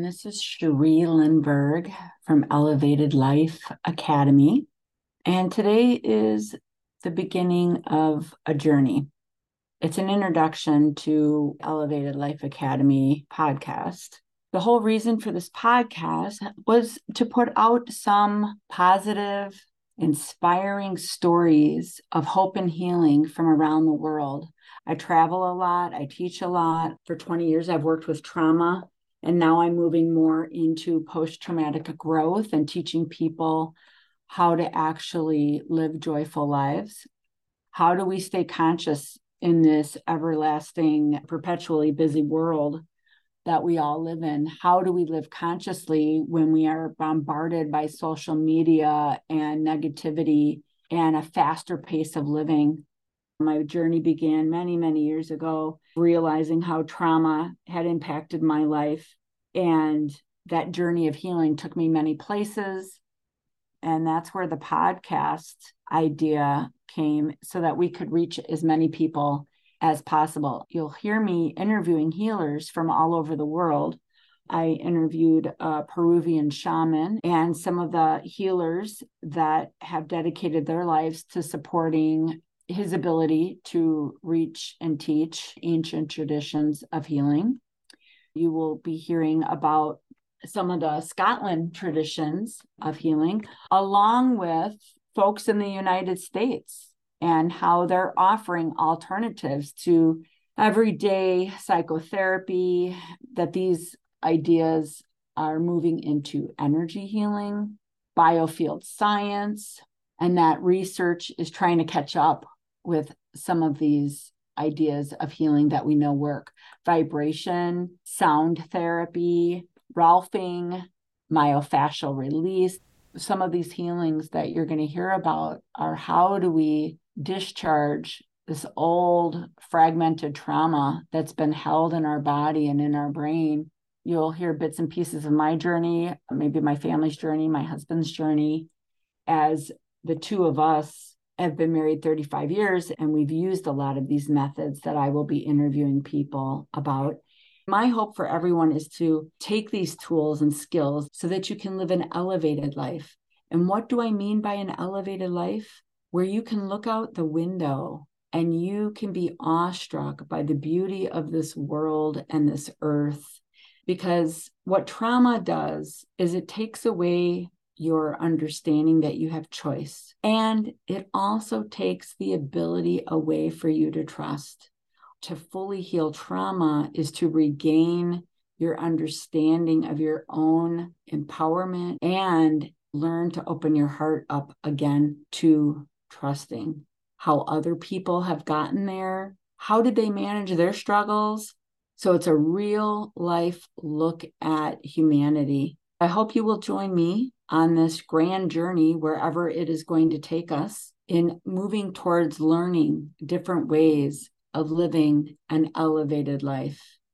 This is Cherie Lindberg from Elevated Life Academy. And today is the beginning of a journey. It's an introduction to Elevated Life Academy podcast. The whole reason for this podcast was to put out some positive, inspiring stories of hope and healing from around the world. I travel a lot, I teach a lot. For 20 years, I've worked with trauma and now I'm moving more into post traumatic growth and teaching people how to actually live joyful lives. How do we stay conscious in this everlasting, perpetually busy world that we all live in? How do we live consciously when we are bombarded by social media and negativity and a faster pace of living? My journey began many, many years ago, realizing how trauma had impacted my life. And that journey of healing took me many places. And that's where the podcast idea came so that we could reach as many people as possible. You'll hear me interviewing healers from all over the world. I interviewed a Peruvian shaman and some of the healers that have dedicated their lives to supporting his ability to reach and teach ancient traditions of healing. You will be hearing about some of the Scotland traditions of healing, along with folks in the United States and how they're offering alternatives to everyday psychotherapy, that these ideas are moving into energy healing, biofield science, and that research is trying to catch up with some of these ideas of healing that we know work vibration, sound therapy, Rolfing, myofascial release. Some of these healings that you're going to hear about are how do we discharge this old fragmented trauma that's been held in our body and in our brain. You'll hear bits and pieces of my journey, maybe my family's journey, my husband's journey, as the two of us have been married 35 years and we've used a lot of these methods that I will be interviewing people about. My hope for everyone is to take these tools and skills so that you can live an elevated life. And what do I mean by an elevated life? Where you can look out the window and you can be awestruck by the beauty of this world and this earth. Because what trauma does is it takes away your understanding that you have choice. And it also takes the ability away for you to trust. To fully heal trauma is to regain your understanding of your own empowerment and learn to open your heart up again to trusting how other people have gotten there. How did they manage their struggles? So it's a real life look at humanity. I hope you will join me on this grand journey, wherever it is going to take us, in moving towards learning different ways of living an elevated life.